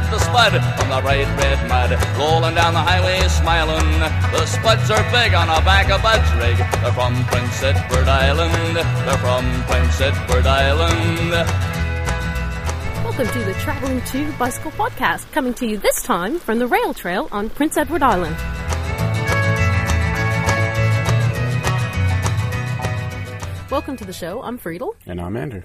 at the spud from the bright red mud. Rolling down the highway smiling. The spuds are big on the back of Bud's rig. They're from Prince Edward Island. They're from Prince Edward Island. Welcome to the Traveling Two Bicycle podcast, coming to you this time from the rail trail on Prince Edward Island. Welcome to the show. I'm Friedel. And I'm Andrew.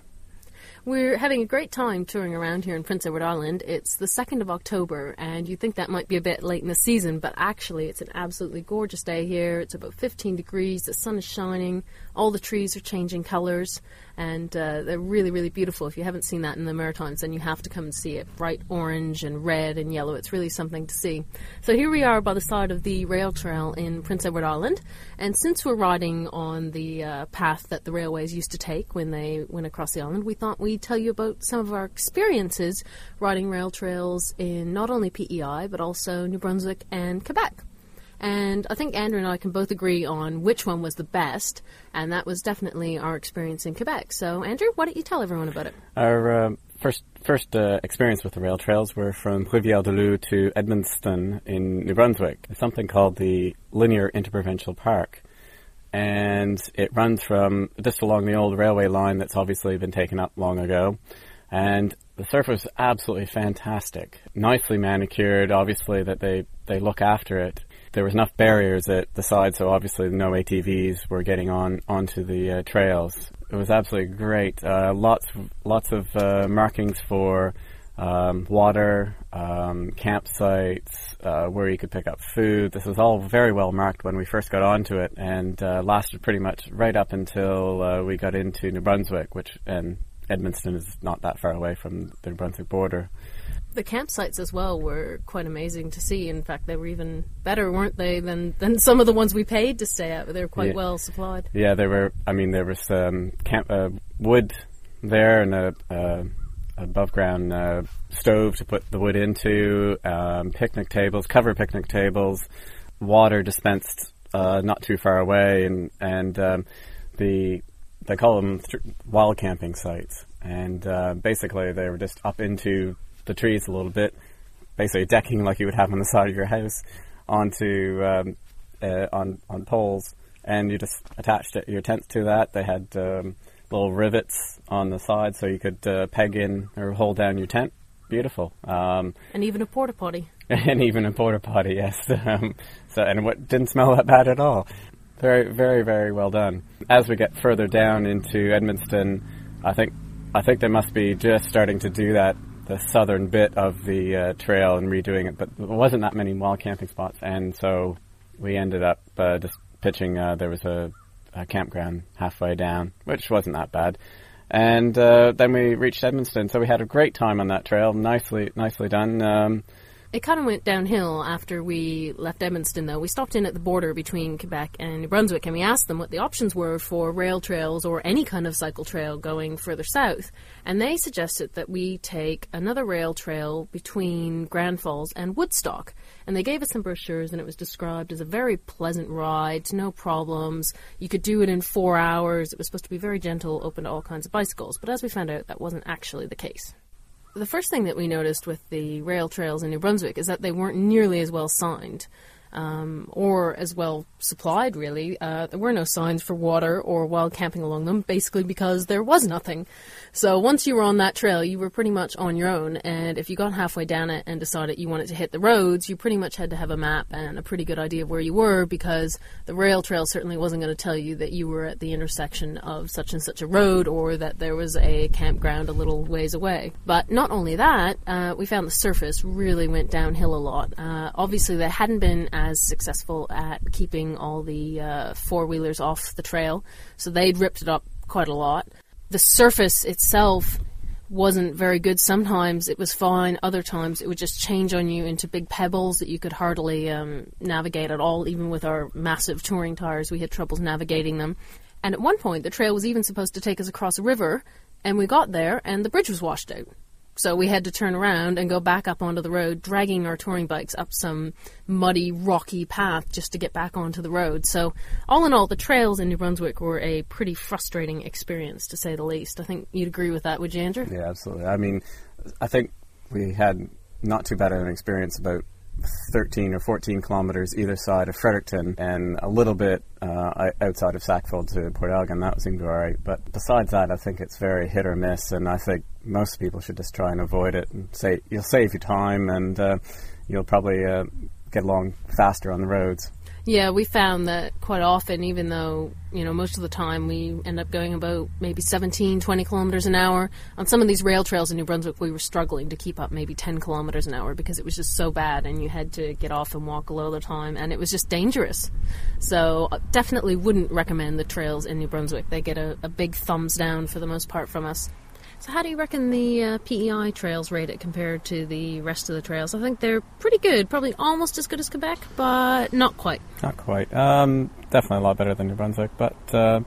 We're having a great time touring around here in Prince Edward Island. It's the 2nd of October, and you think that might be a bit late in the season, but actually, it's an absolutely gorgeous day here. It's about 15 degrees, the sun is shining, all the trees are changing colours, and uh, they're really, really beautiful. If you haven't seen that in the Maritimes, then you have to come and see it. Bright orange and red and yellow. It's really something to see. So here we are by the side of the rail trail in Prince Edward Island, and since we're riding on the uh, path that the railways used to take when they went across the island, we thought we'd tell you about some of our experiences riding rail trails in not only PEI but also New Brunswick and Quebec. And I think Andrew and I can both agree on which one was the best, and that was definitely our experience in Quebec. So, Andrew, why don't you tell everyone about it? Our uh, first first uh, experience with the rail trails were from Rivière du Loup to Edmundston in New Brunswick. something called the Linear Interprovincial Park. And it runs from just along the old railway line that's obviously been taken up long ago. And the surface is absolutely fantastic. Nicely manicured, obviously, that they, they look after it there was enough barriers at the side, so obviously no ATVs were getting on onto the uh, trails. It was absolutely great. Uh, lots, lots of uh, markings for um, water, um, campsites, uh, where you could pick up food. This was all very well marked when we first got onto it, and uh, lasted pretty much right up until uh, we got into New Brunswick, which and Edmundston is not that far away from the New Brunswick border the campsites as well were quite amazing to see. In fact, they were even better, weren't they, than, than some of the ones we paid to stay at? They were quite yeah. well supplied. Yeah, there were. I mean, there was um, camp uh, wood there and a, uh, above ground uh, stove to put the wood into, um, picnic tables, cover picnic tables, water dispensed uh, not too far away, and and um, the they call them th- wild camping sites, and uh, basically they were just up into the trees a little bit, basically decking like you would have on the side of your house onto um, uh, on on poles, and you just attached it, your tent to that. They had um, little rivets on the side so you could uh, peg in or hold down your tent. Beautiful. Um, and even a porta potty. and even a porta potty, yes. Um, so and what didn't smell that bad at all. Very, very, very well done. As we get further down into Edmundston, I think I think they must be just starting to do that the southern bit of the uh, trail and redoing it, but there wasn't that many wild camping spots, and so we ended up uh, just pitching. Uh, there was a, a, campground halfway down, which wasn't that bad, and uh, then we reached Edmundston. So we had a great time on that trail. Nicely, nicely done. Um, it kind of went downhill after we left Edmundston, though. We stopped in at the border between Quebec and New Brunswick and we asked them what the options were for rail trails or any kind of cycle trail going further south. And they suggested that we take another rail trail between Grand Falls and Woodstock. And they gave us some brochures and it was described as a very pleasant ride, no problems. You could do it in four hours. It was supposed to be very gentle, open to all kinds of bicycles. But as we found out, that wasn't actually the case the first thing that we noticed with the rail trails in New Brunswick is that they weren't nearly as well signed um, or as well supplied, really. Uh, there were no signs for water or wild camping along them, basically because there was nothing. So once you were on that trail, you were pretty much on your own. And if you got halfway down it and decided you wanted to hit the roads, you pretty much had to have a map and a pretty good idea of where you were because the rail trail certainly wasn't going to tell you that you were at the intersection of such and such a road or that there was a campground a little ways away. But not only that, uh, we found the surface really went downhill a lot. Uh, obviously, they hadn't been as successful at keeping all the uh, four wheelers off the trail, so they'd ripped it up quite a lot the surface itself wasn't very good. Sometimes it was fine, other times it would just change on you into big pebbles that you could hardly um, navigate at all. Even with our massive touring tires, we had troubles navigating them. And at one point, the trail was even supposed to take us across a river, and we got there, and the bridge was washed out. So we had to turn around and go back up onto the road, dragging our touring bikes up some muddy, rocky path just to get back onto the road. So, all in all, the trails in New Brunswick were a pretty frustrating experience, to say the least. I think you'd agree with that, would you, Andrew? Yeah, absolutely. I mean, I think we had not too bad of an experience about 13 or 14 kilometers either side of Fredericton and a little bit uh, outside of Sackville to Port Elgin. That seemed all right. But besides that, I think it's very hit or miss, and I think most people should just try and avoid it. And say you'll save your time, and uh, you'll probably uh, get along faster on the roads. Yeah, we found that quite often, even though, you know, most of the time we end up going about maybe 17, 20 kilometers an hour, on some of these rail trails in New Brunswick, we were struggling to keep up maybe 10 kilometers an hour because it was just so bad and you had to get off and walk a lot of the time and it was just dangerous. So, uh, definitely wouldn't recommend the trails in New Brunswick. They get a, a big thumbs down for the most part from us. So, how do you reckon the uh, PEI trails rate it compared to the rest of the trails? I think they're pretty good, probably almost as good as Quebec, but not quite. Not quite. Um, definitely a lot better than New Brunswick, but uh,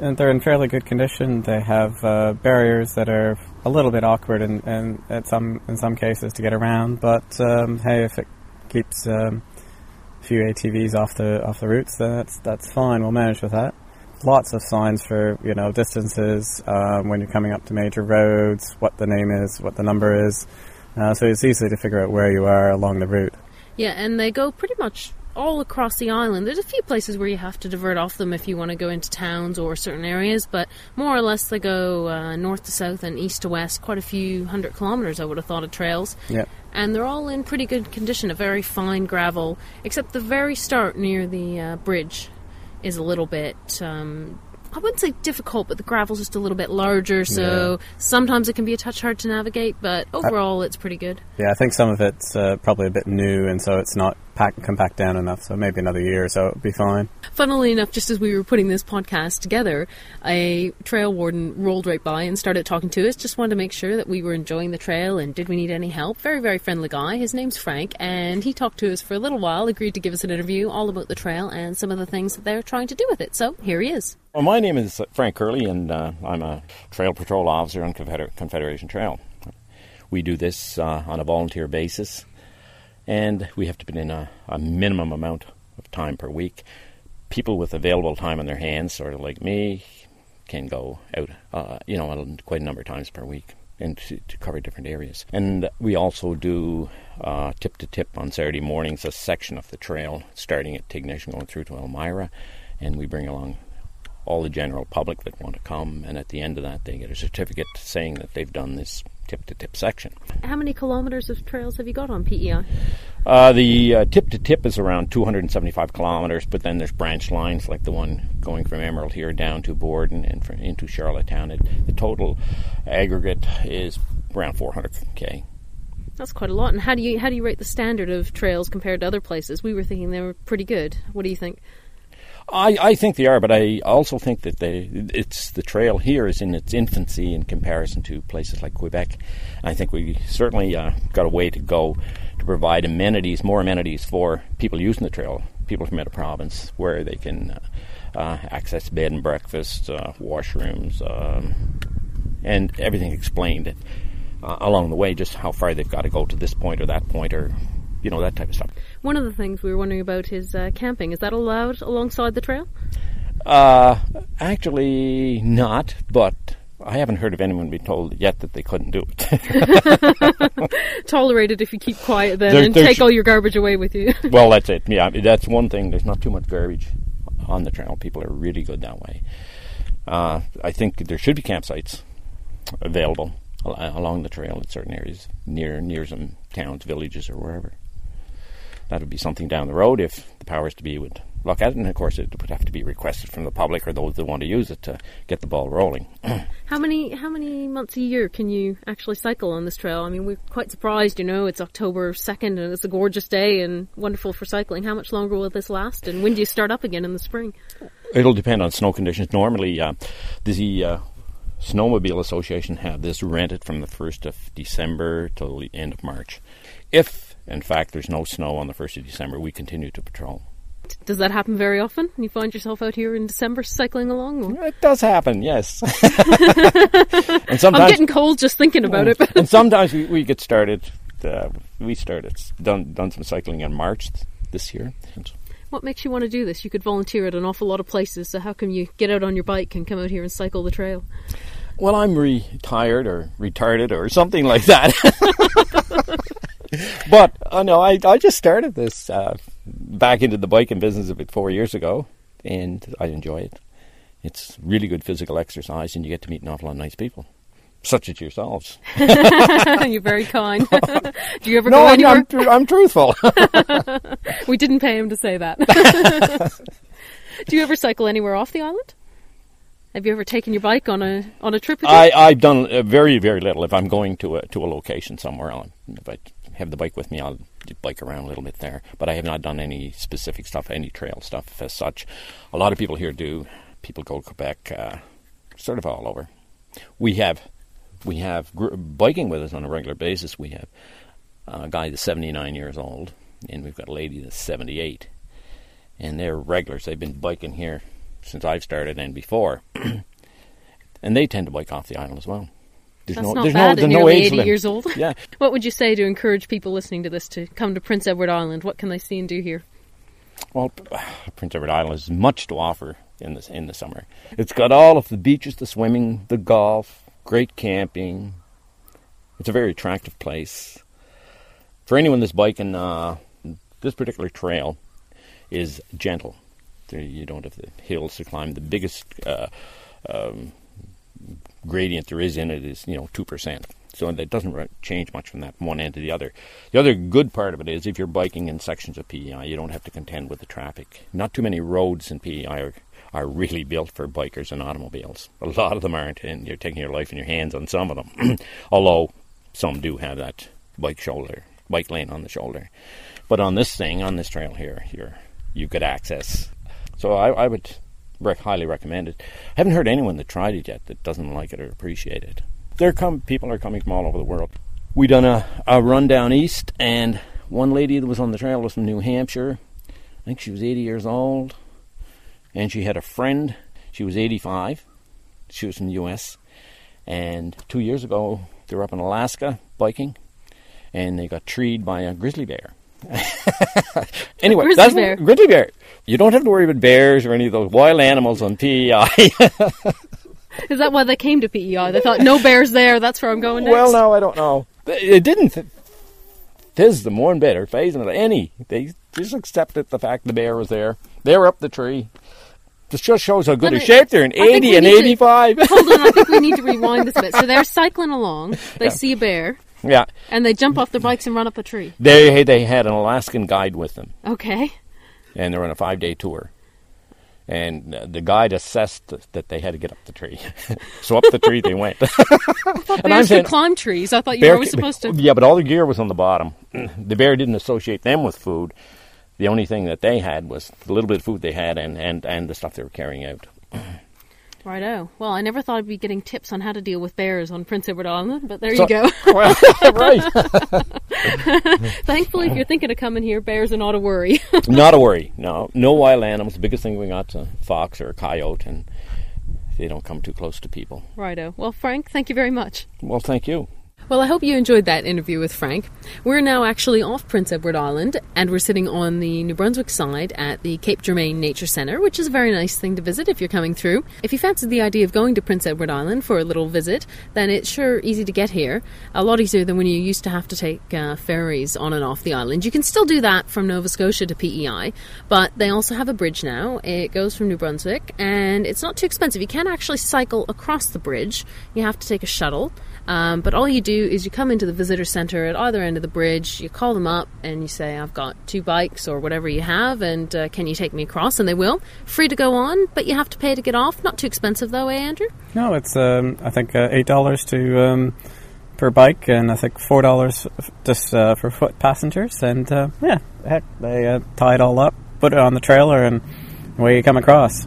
they're in fairly good condition. They have uh, barriers that are a little bit awkward in, in, in, some in some cases to get around, but um, hey, if it keeps um, a few ATVs off the off the routes, that's that's fine. We'll manage with that lots of signs for you know distances um, when you're coming up to major roads, what the name is, what the number is. Uh, so it's easy to figure out where you are along the route. Yeah, and they go pretty much all across the island. There's a few places where you have to divert off them if you want to go into towns or certain areas, but more or less they go uh, north to south and east to west, quite a few hundred kilometers, I would have thought, of trails. Yeah. And they're all in pretty good condition, a very fine gravel, except the very start near the uh, bridge is a little bit um, I wouldn't say difficult, but the gravel's just a little bit larger, so yeah. sometimes it can be a touch hard to navigate, but overall it's pretty good. Yeah, I think some of it's uh, probably a bit new, and so it's not pack, compact down enough, so maybe another year or so it'll be fine. Funnily enough, just as we were putting this podcast together, a trail warden rolled right by and started talking to us, just wanted to make sure that we were enjoying the trail and did we need any help. Very, very friendly guy. His name's Frank, and he talked to us for a little while, agreed to give us an interview all about the trail and some of the things that they're trying to do with it. So here he is. Well, my name is Frank Curley, and uh, I'm a trail patrol officer on Confeder- Confederation Trail. We do this uh, on a volunteer basis, and we have to put in a, a, minimum amount of time per week. People with available time on their hands, sort of like me, can go out, uh, you know, quite a number of times per week and to, to cover different areas. And we also do uh, tip to tip on Saturday mornings, a section of the trail starting at Tignish and going through to Elmira, and we bring along all the general public that want to come, and at the end of that, they get a certificate saying that they've done this tip to tip section. How many kilometers of trails have you got on PEI? Uh, the tip to tip is around 275 kilometers, but then there's branch lines like the one going from Emerald here down to Borden and from, into Charlottetown. It, the total aggregate is around 400 k. That's quite a lot. And how do you how do you rate the standard of trails compared to other places? We were thinking they were pretty good. What do you think? I, I think they are, but I also think that they it's the trail here is in its infancy in comparison to places like Quebec. I think we certainly uh, got a way to go to provide amenities, more amenities for people using the trail, people from Meta Province, where they can uh, uh, access bed and breakfast, uh, washrooms, um, and everything explained uh, along the way, just how far they've got to go to this point or that point, or you know that type of stuff. One of the things we were wondering about is uh, camping. Is that allowed alongside the trail? Uh, actually, not. But I haven't heard of anyone being told yet that they couldn't do it. Tolerate it if you keep quiet then, there, and take sh- all your garbage away with you. well, that's it. Yeah, that's one thing. There's not too much garbage on the trail. People are really good that way. Uh, I think there should be campsites available along the trail in certain areas, near near some towns, villages, or wherever that would be something down the road if the powers to be would look at it. And of course, it would have to be requested from the public or those that want to use it to get the ball rolling. how many how many months a year can you actually cycle on this trail? I mean, we're quite surprised. You know, it's October second and it's a gorgeous day and wonderful for cycling. How much longer will this last? And when do you start up again in the spring? It'll depend on snow conditions. Normally, uh, the uh, Snowmobile Association have this rented from the 1st of December till the end of March. If in fact, there's no snow on the 1st of December. We continue to patrol. Does that happen very often? You find yourself out here in December cycling along? Or? It does happen, yes. and sometimes, I'm getting cold just thinking about it. and sometimes we, we get started. Uh, we started done done some cycling in March this year. What makes you want to do this? You could volunteer at an awful lot of places. So how come you get out on your bike and come out here and cycle the trail? Well, I'm retired or retarded or something like that. but uh, no, I I just started this uh, back into the biking business about four years ago, and I enjoy it. It's really good physical exercise, and you get to meet an awful lot of nice people, such as yourselves. You're very kind. Do you ever No, go anywhere? I'm, tr- I'm truthful. We didn't pay him to say that. Do you ever cycle anywhere off the island? Have you ever taken your bike on a on a trip? I I've done uh, very very little. If I'm going to a to a location somewhere, I'll, if I have the bike with me, I'll bike around a little bit there. But I have not done any specific stuff, any trail stuff as such. A lot of people here do. People go to Quebec, uh, sort of all over. We have we have gr- biking with us on a regular basis. We have a guy that's 79 years old, and we've got a lady that's 78, and they're regulars. They've been biking here since I've started and before, and they tend to bike off the island as well. There's That's no, not there's bad no, at there's no nearly age 80 limit. years old. Yeah, What would you say to encourage people listening to this to come to Prince Edward Island? What can they see and do here? well, Prince Edward Island has much to offer in the in the summer. It's got all of the beaches, the swimming, the golf, great camping. It's a very attractive place. For anyone that's biking, uh, this particular trail is gentle. You don't have the hills to climb. The biggest uh, um, gradient there is in it is you know two percent. So that doesn't change much from that one end to the other. The other good part of it is if you're biking in sections of PEI, you don't have to contend with the traffic. Not too many roads in PEI are, are really built for bikers and automobiles. A lot of them aren't, and you're taking your life in your hands on some of them. Although some do have that bike shoulder, bike lane on the shoulder. But on this thing, on this trail here, you're you could access. So I, I would rec- highly recommend it. I haven't heard anyone that tried it yet that doesn't like it or appreciate it. There come people are coming from all over the world. We done a, a run down east, and one lady that was on the trail was from New Hampshire. I think she was 80 years old, and she had a friend. She was 85. She was from the U.S. And two years ago, they were up in Alaska biking, and they got treed by a grizzly bear. anyway, grizzly that's bear. grizzly bear. You don't have to worry about bears or any of those wild animals on PEI. Is that why they came to PEI? They thought, no bears there, that's where I'm going next. well, no, I don't know. It didn't. Tis the more and better phasing it any. They just accepted the fact the bear was there. They were up the tree. This just shows how good a shape they're in. I 80 and need to- 85. Hold on, I think we need to rewind this a bit. So they're cycling along, they see a bear, yeah. and they jump off their bikes and run up a tree. They, they had an Alaskan guide with them. Okay. and they're on a five day tour. And uh, the guide assessed that they had to get up the tree, so up the tree they went. and Bears could climb trees. I thought you Bear were always supposed to. Yeah, but all the gear was on the bottom. the bear didn't associate them with food. The only thing that they had was the little bit of food they had and, and, and the stuff they were carrying out. Righto. Well, I never thought I'd be getting tips on how to deal with bears on Prince Edward Island, but there So- you go. well, right. Thankfully, if you're thinking of coming here, bears are not a worry. Not a worry. No, no wild animals. The biggest thing we got's a uh, fox or a coyote, and they don't come too close to people. Righto. Well, Frank, thank you very much. Well, thank you. Well, I hope you enjoyed that interview with Frank. We're now actually off Prince Edward Island, and we're sitting on the New Brunswick side at the Cape Jourimain Nature Centre, which is a very nice thing to visit if you're coming through. If you fancy the idea of going to Prince Edward Island for a little visit, then it's sure easy to get here. A lot easier than when you used to have to take uh, ferries on and off the island. You can still do that from Nova Scotia to PEI, but they also have a bridge now. It goes from New Brunswick, and it's not too expensive. You can actually cycle across the bridge. You have to take a shuttle. Um, but all you do is you come into the visitor center at either end of the bridge, you call them up, and you say, I've got two bikes or whatever you have, and uh, can you take me across? And they will. Free to go on, but you have to pay to get off. Not too expensive, though, eh, Andrew? No, it's um, I think uh, eight dollars to um, per bike, and I think four dollars just uh, for foot passengers. And uh, yeah, heck, they uh, tie it all up, put it on the trailer, and away you come across.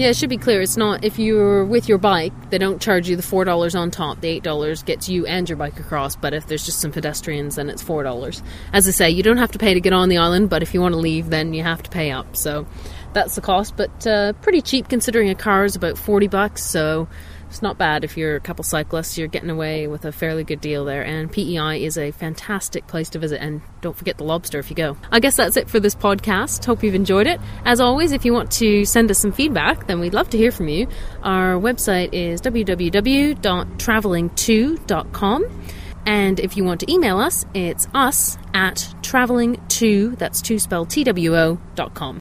Yeah, it should be clear. It's not if you're with your bike, they don't charge you the four dollars on top. The eight dollars gets you and your bike across. But if there's just some pedestrians, then it's four dollars. As I say, you don't have to pay to get on the island, but if you want to leave, then you have to pay up. So that's the cost. But uh, pretty cheap considering a car is about forty bucks. So it's not bad if you're a couple cyclists. You're getting away with a fairly good deal there. And PEI is a fantastic place to visit. And don't forget the lobster if you go. I guess that's it for this podcast. Hope you've enjoyed it. As always, if you want to send us some feedback, then we'd love to hear from you. Our website is www.traveling2.com. And if you want to email us, it's us at traveling to, that's two spelled T W O, dot com.